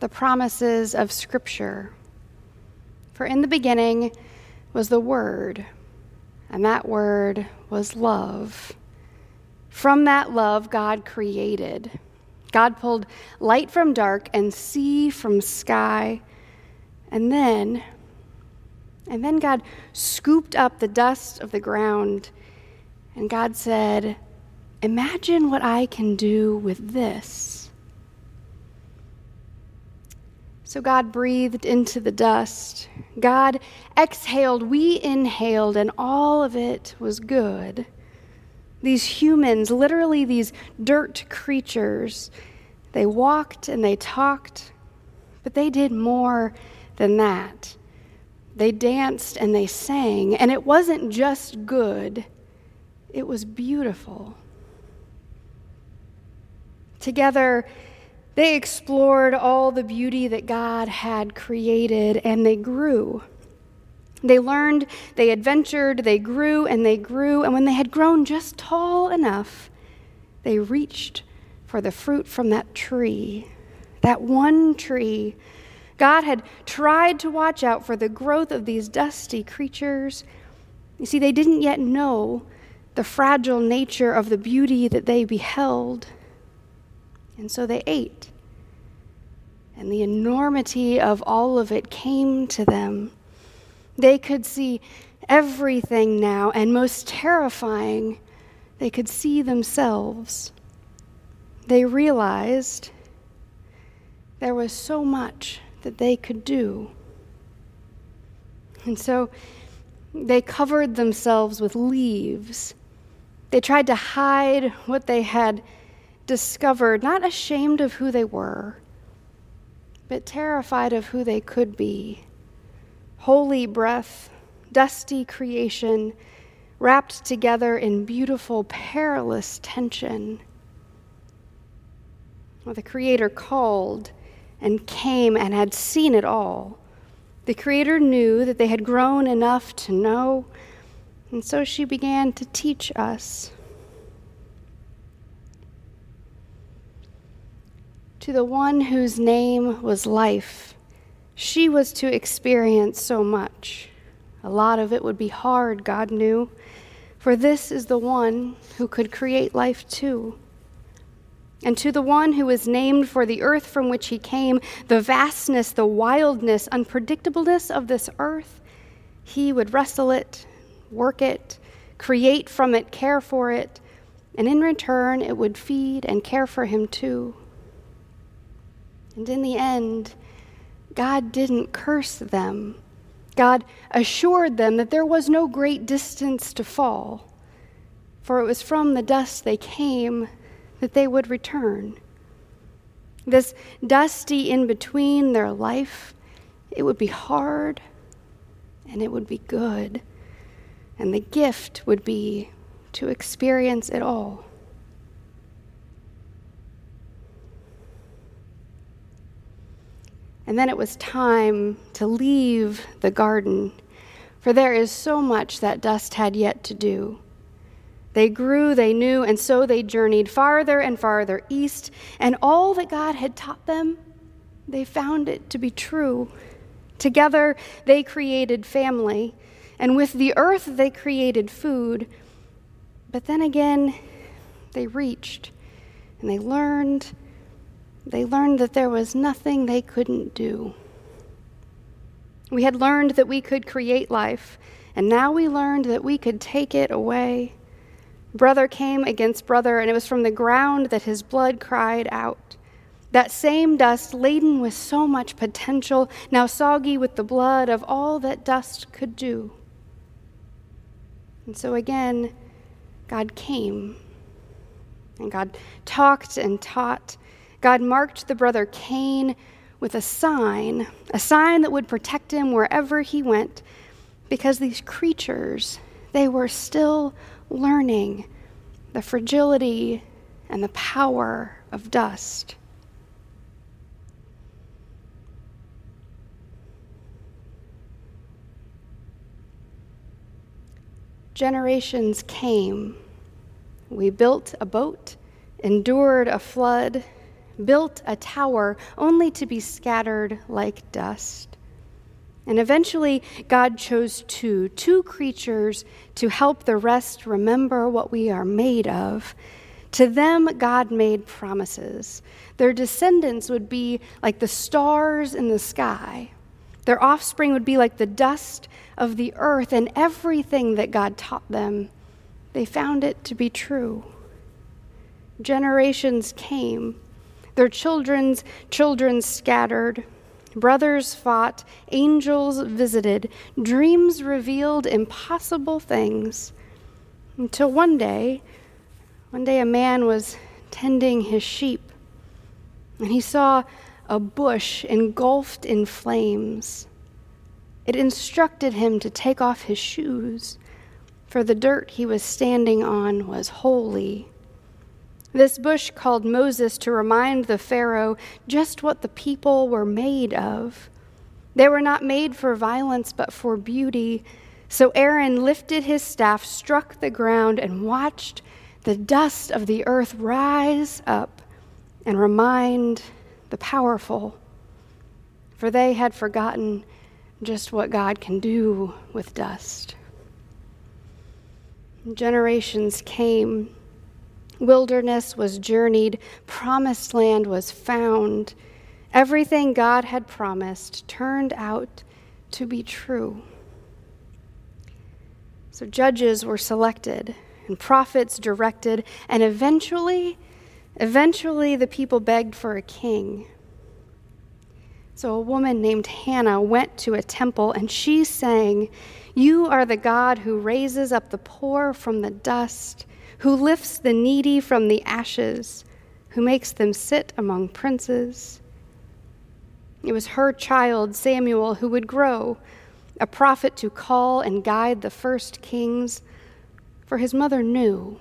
the promises of Scripture. For in the beginning was the Word, and that Word was love. From that love, God created. God pulled light from dark and sea from sky. And then, and then God scooped up the dust of the ground. And God said, Imagine what I can do with this. So God breathed into the dust. God exhaled. We inhaled, and all of it was good. These humans, literally these dirt creatures, they walked and they talked, but they did more than that. They danced and they sang, and it wasn't just good, it was beautiful. Together, they explored all the beauty that God had created and they grew. They learned, they adventured, they grew and they grew. And when they had grown just tall enough, they reached for the fruit from that tree, that one tree. God had tried to watch out for the growth of these dusty creatures. You see, they didn't yet know the fragile nature of the beauty that they beheld. And so they ate. And the enormity of all of it came to them. They could see everything now, and most terrifying, they could see themselves. They realized there was so much that they could do. And so they covered themselves with leaves. They tried to hide what they had discovered, not ashamed of who they were, but terrified of who they could be. Holy breath, dusty creation, wrapped together in beautiful, perilous tension. Well, the Creator called and came and had seen it all. The Creator knew that they had grown enough to know, and so she began to teach us. To the one whose name was life. She was to experience so much. A lot of it would be hard, God knew, for this is the one who could create life too. And to the one who was named for the earth from which he came, the vastness, the wildness, unpredictableness of this earth, he would wrestle it, work it, create from it, care for it, and in return it would feed and care for him too. And in the end, God didn't curse them. God assured them that there was no great distance to fall, for it was from the dust they came that they would return. This dusty in between their life, it would be hard and it would be good. And the gift would be to experience it all. And then it was time to leave the garden, for there is so much that dust had yet to do. They grew, they knew, and so they journeyed farther and farther east, and all that God had taught them, they found it to be true. Together, they created family, and with the earth, they created food. But then again, they reached and they learned they learned that there was nothing they couldn't do. We had learned that we could create life, and now we learned that we could take it away. Brother came against brother, and it was from the ground that his blood cried out. That same dust, laden with so much potential, now soggy with the blood of all that dust could do. And so again, God came, and God talked and taught God marked the brother Cain with a sign, a sign that would protect him wherever he went, because these creatures, they were still learning the fragility and the power of dust. Generations came. We built a boat, endured a flood, built a tower only to be scattered like dust. And eventually, God chose two, two creatures to help the rest remember what we are made of. To them, God made promises. Their descendants would be like the stars in the sky. Their offspring would be like the dust of the earth and everything that God taught them, they found it to be true. Generations came, their children's children scattered, brothers fought, angels visited, dreams revealed impossible things. Until one day, one day a man was tending his sheep and he saw a bush engulfed in flames. It instructed him to take off his shoes, for the dirt he was standing on was holy. This bush called Moses to remind the Pharaoh just what the people were made of. They were not made for violence, but for beauty. So Aaron lifted his staff, struck the ground, and watched the dust of the earth rise up and remind the powerful. For they had forgotten just what God can do with dust. Generations came, wilderness was journeyed, promised land was found. Everything God had promised turned out to be true. So judges were selected and prophets directed, and eventually, eventually the people begged for a king. So a woman named Hannah went to a temple and she sang, You are the God who raises up the poor from the dust, who lifts the needy from the ashes, who makes them sit among princes. It was her child, Samuel, who would grow, a prophet to call and guide the first kings, for his mother knew.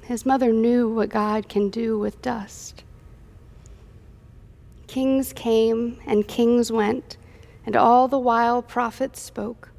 His mother knew what God can do with dust. Kings came and kings went, and all the while prophets spoke.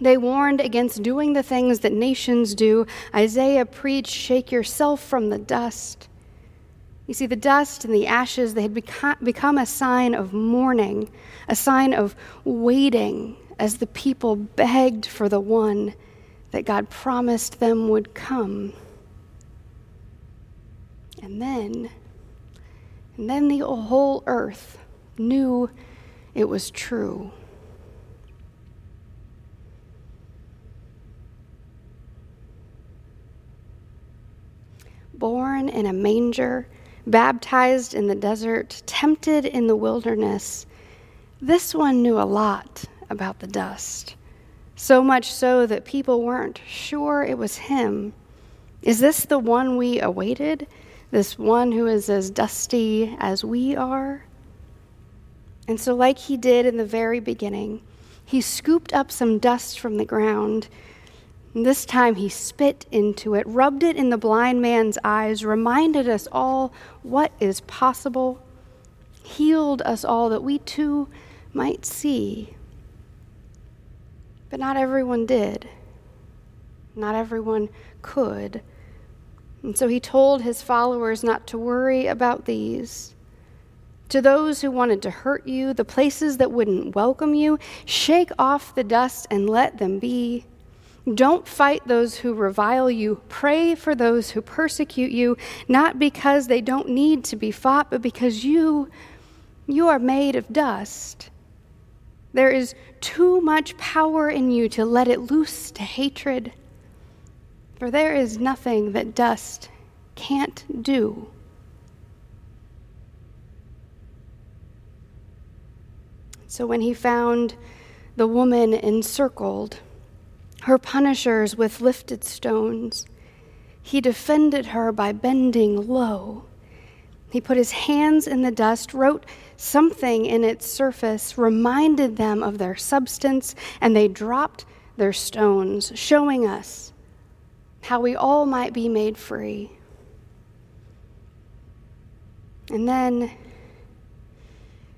They warned against doing the things that nations do. Isaiah preached, Shake yourself from the dust. You see, the dust and the ashes, they had become a sign of mourning, a sign of waiting as the people begged for the one that God promised them would come. And then, and then the whole earth knew it was true. Born in a manger, baptized in the desert, tempted in the wilderness, this one knew a lot about the dust. So much so that people weren't sure it was him. Is this the one we awaited? This one who is as dusty as we are. And so, like he did in the very beginning, he scooped up some dust from the ground. And this time he spit into it, rubbed it in the blind man's eyes, reminded us all what is possible, healed us all that we too might see. But not everyone did. Not everyone could. And so he told his followers not to worry about these. To those who wanted to hurt you, the places that wouldn't welcome you, shake off the dust and let them be. Don't fight those who revile you. Pray for those who persecute you, not because they don't need to be fought, but because you you are made of dust. There is too much power in you to let it loose to hatred. For there is nothing that dust can't do. So when he found the woman encircled, her punishers with lifted stones, he defended her by bending low. He put his hands in the dust, wrote something in its surface, reminded them of their substance, and they dropped their stones, showing us how we all might be made free. And then,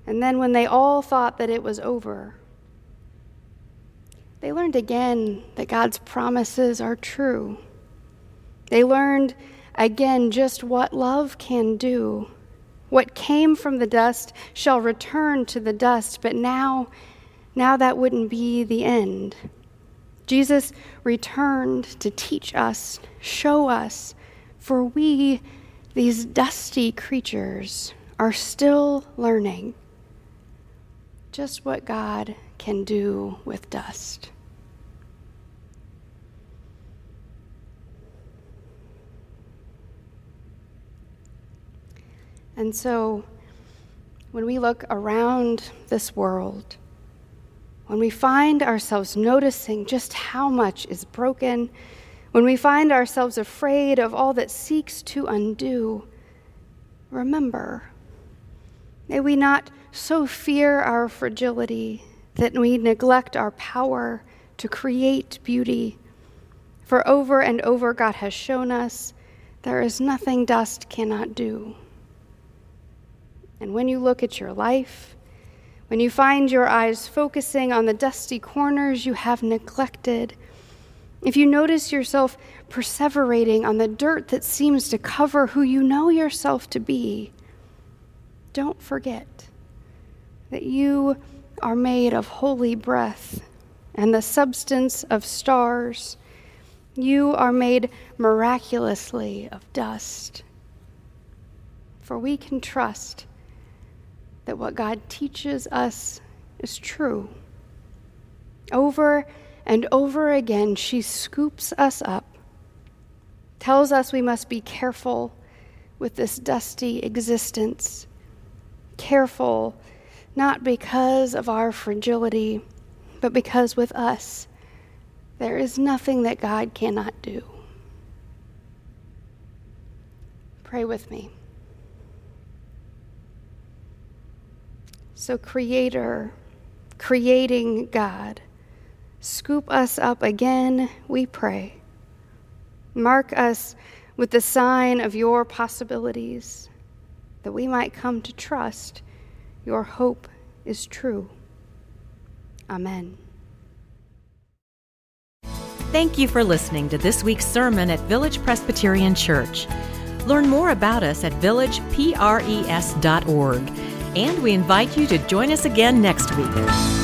and then when they all thought that it was over, they learned again that God's promises are true. They learned again just what love can do. What came from the dust shall return to the dust, but now, now that wouldn't be the end. Jesus returned to teach us, show us, for we, these dusty creatures, are still learning just what God can do with dust. And so, when we look around this world, when we find ourselves noticing just how much is broken, when we find ourselves afraid of all that seeks to undo, remember, may we not so fear our fragility that we neglect our power to create beauty. For over and over, God has shown us there is nothing dust cannot do. And when you look at your life, when you find your eyes focusing on the dusty corners you have neglected, if you notice yourself perseverating on the dirt that seems to cover who you know yourself to be, don't forget that you are made of holy breath and the substance of stars. You are made miraculously of dust. For we can trust that what God teaches us is true. Over and over again, she scoops us up, tells us we must be careful with this dusty existence. Careful, not because of our fragility, but because with us, there is nothing that God cannot do. Pray with me. So, Creator, creating God, scoop us up again, we pray. Mark us with the sign of your possibilities, that we might come to trust your hope is true. Amen. Thank you for listening to this week's sermon at Village Presbyterian Church. Learn more about us at villagepres.org and we invite you to join us again next week.